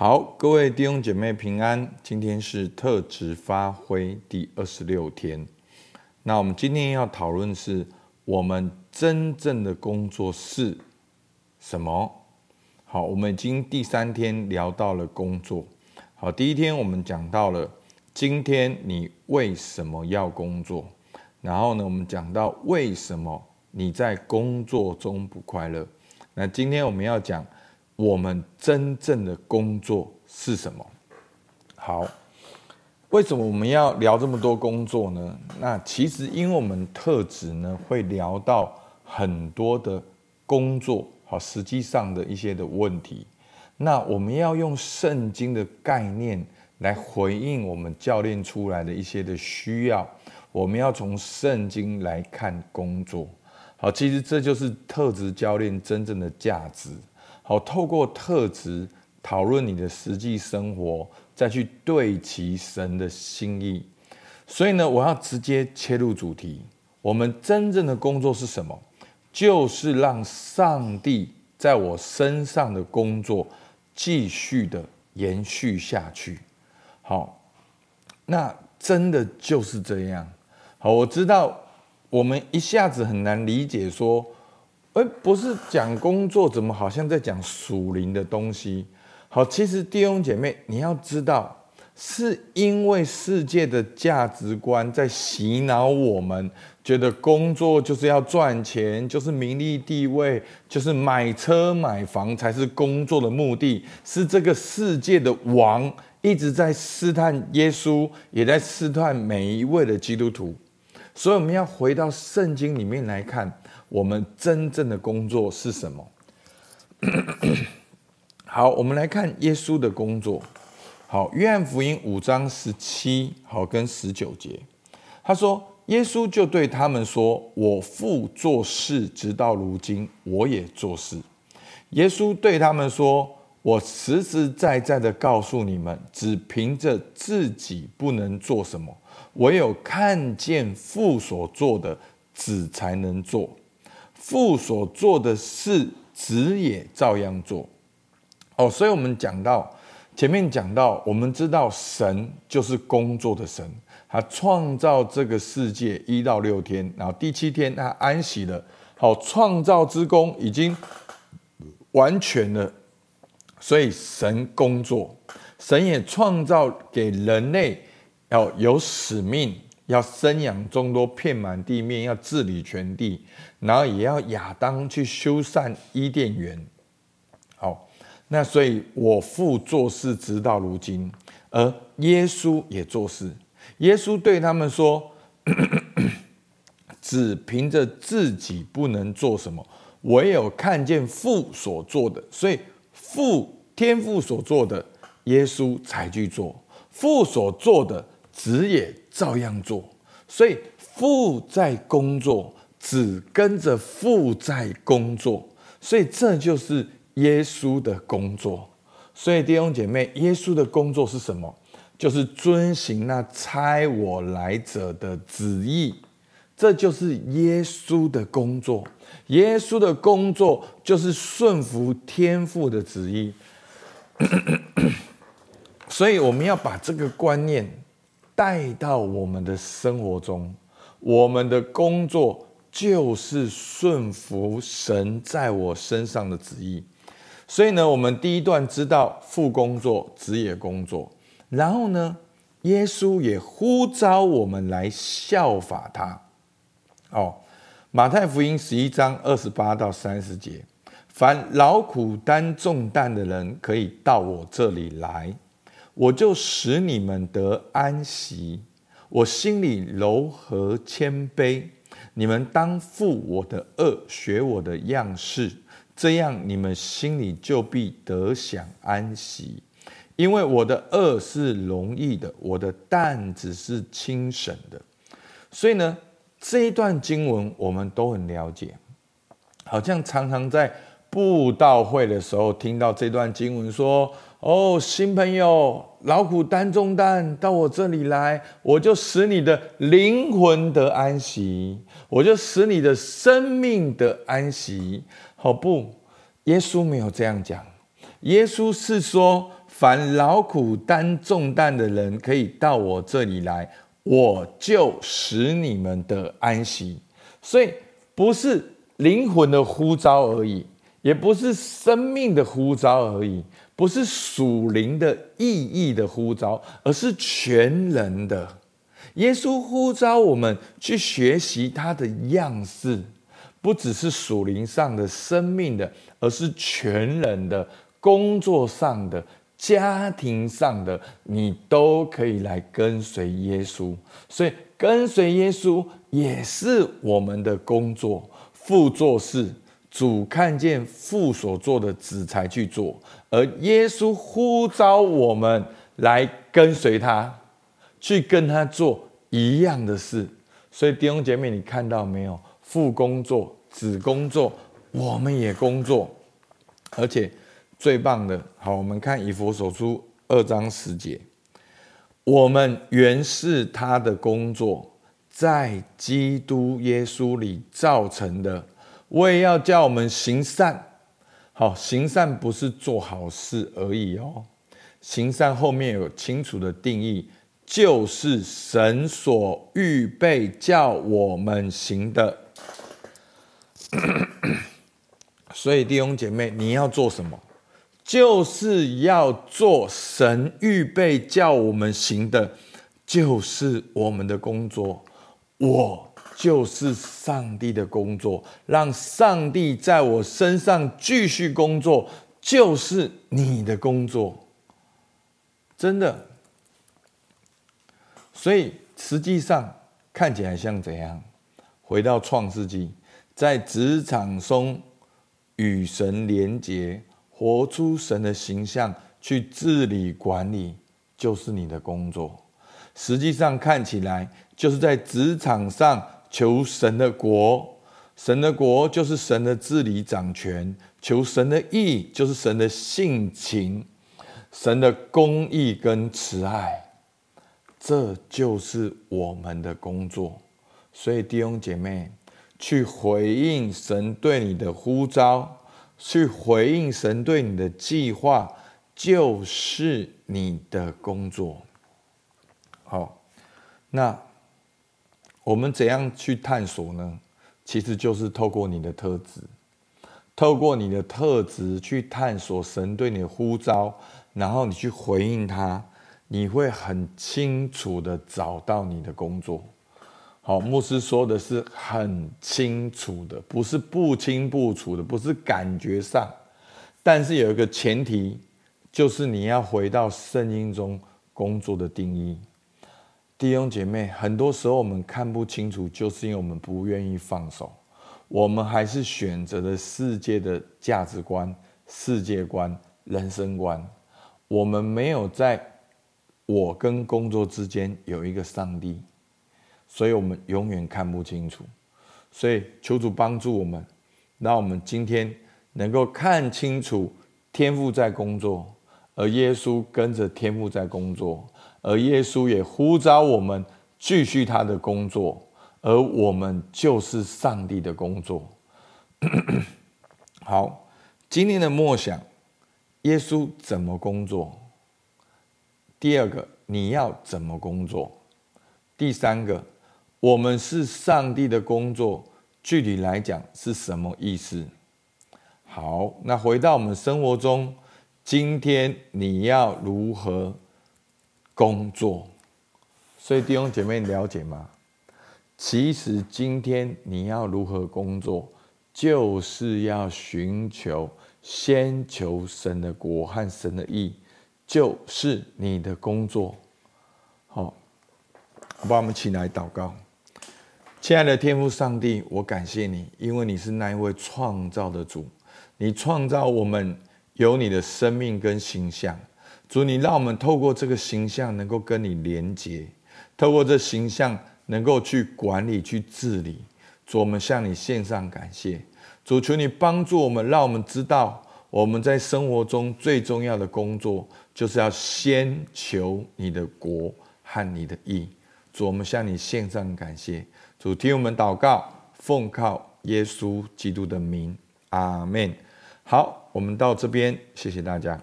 好，各位弟兄姐妹平安。今天是特质发挥第二十六天。那我们今天要讨论是我们真正的工作是什么？好，我们已经第三天聊到了工作。好，第一天我们讲到了今天你为什么要工作？然后呢，我们讲到为什么你在工作中不快乐？那今天我们要讲。我们真正的工作是什么？好，为什么我们要聊这么多工作呢？那其实因为我们特质呢会聊到很多的工作，好，实际上的一些的问题。那我们要用圣经的概念来回应我们教练出来的一些的需要。我们要从圣经来看工作。好，其实这就是特质教练真正的价值。好，透过特质讨论你的实际生活，再去对齐神的心意。所以呢，我要直接切入主题。我们真正的工作是什么？就是让上帝在我身上的工作继续的延续下去。好，那真的就是这样。好，我知道我们一下子很难理解说。而不是讲工作，怎么好像在讲属灵的东西？好，其实弟兄姐妹，你要知道，是因为世界的价值观在洗脑我们，觉得工作就是要赚钱，就是名利地位，就是买车买房才是工作的目的，是这个世界的王一直在试探耶稣，也在试探每一位的基督徒。所以我们要回到圣经里面来看。我们真正的工作是什么？好，我们来看耶稣的工作。好，约翰福音五章十七好跟十九节，他说：“耶稣就对他们说，我父做事，直到如今，我也做事。”耶稣对他们说：“我实实在在的告诉你们，只凭着自己不能做什么，唯有看见父所做的，子才能做。”父所做的事，子也照样做。哦，所以我们讲到前面讲到，我们知道神就是工作的神，他创造这个世界一到六天，然后第七天他安息了。好，创造之功已经完全了，所以神工作，神也创造给人类要有使命。要生养众多，遍满地面，要治理全地，然后也要亚当去修缮伊甸园。好，那所以我父做事直到如今，而耶稣也做事。耶稣对他们说：“ 只凭着自己不能做什么，唯有看见父所做的。所以父天父所做的，耶稣才去做；父所做的，子也。”照样做，所以父在工作，子跟着父在工作，所以这就是耶稣的工作。所以弟兄姐妹，耶稣的工作是什么？就是遵行那差我来者的旨意，这就是耶稣的工作。耶稣的工作就是顺服天父的旨意。所以我们要把这个观念。带到我们的生活中，我们的工作就是顺服神在我身上的旨意。所以呢，我们第一段知道父工作，子也工作。然后呢，耶稣也呼召我们来效法他。哦，马太福音十一章二十八到三十节：凡劳苦担重担的人，可以到我这里来。我就使你们得安息。我心里柔和谦卑，你们当负我的轭，学我的样式，这样你们心里就必得享安息。因为我的轭是容易的，我的担子是轻省的。所以呢，这一段经文我们都很了解，好像常常在布道会的时候听到这段经文说。哦，新朋友，劳苦担重担，到我这里来，我就使你的灵魂得安息，我就使你的生命得安息。好不？耶稣没有这样讲，耶稣是说，凡劳苦担重担的人，可以到我这里来，我就使你们得安息。所以，不是灵魂的呼召而已，也不是生命的呼召而已，不是属灵的意义的呼召，而是全人的。耶稣呼召我们去学习他的样式，不只是属灵上的生命的，而是全人的。工作上的、家庭上的，你都可以来跟随耶稣。所以，跟随耶稣也是我们的工作。父做事，主看见父所做的，子才去做。而耶稣呼召我们来跟随他，去跟他做一样的事。所以，弟兄姐妹，你看到没有？父工作，子工作，我们也工作，而且。最棒的，好，我们看以弗所书二章十节，我们原是他的工作，在基督耶稣里造成的，为要叫我们行善。好，行善不是做好事而已哦，行善后面有清楚的定义，就是神所预备叫我们行的。所以弟兄姐妹，你要做什么？就是要做神预备叫我们行的，就是我们的工作。我就是上帝的工作，让上帝在我身上继续工作，就是你的工作。真的。所以实际上看起来像怎样？回到创世纪，在职场中与神连结。活出神的形象，去治理管理，就是你的工作。实际上看起来，就是在职场上求神的国，神的国就是神的治理掌权，求神的义就是神的性情，神的公义跟慈爱，这就是我们的工作。所以弟兄姐妹，去回应神对你的呼召。去回应神对你的计划，就是你的工作。好，那我们怎样去探索呢？其实就是透过你的特质，透过你的特质去探索神对你的呼召，然后你去回应他，你会很清楚的找到你的工作。好，牧师说的是很清楚的，不是不清不楚的，不是感觉上。但是有一个前提，就是你要回到圣经中工作的定义。弟兄姐妹，很多时候我们看不清楚，就是因为我们不愿意放手，我们还是选择了世界的价值观、世界观、人生观。我们没有在我跟工作之间有一个上帝。所以我们永远看不清楚，所以求主帮助我们，让我们今天能够看清楚天父在工作，而耶稣跟着天父在工作，而耶稣也呼召我们继续他的工作，而我们就是上帝的工作。好，今天的默想，耶稣怎么工作？第二个，你要怎么工作？第三个。我们是上帝的工作，具体来讲是什么意思？好，那回到我们生活中，今天你要如何工作？所以弟兄姐妹，了解吗？其实今天你要如何工作，就是要寻求先求神的国和神的意，就是你的工作。好，好吧，我们起来祷告。亲爱的天父上帝，我感谢你，因为你是那一位创造的主，你创造我们有你的生命跟形象。主，你让我们透过这个形象能够跟你连接，透过这形象能够去管理、去治理。主，我们向你献上感谢。主，求你帮助我们，让我们知道我们在生活中最重要的工作，就是要先求你的国和你的义。主，我们向你献上感谢。主，听我们祷告，奉靠耶稣基督的名，阿门。好，我们到这边，谢谢大家。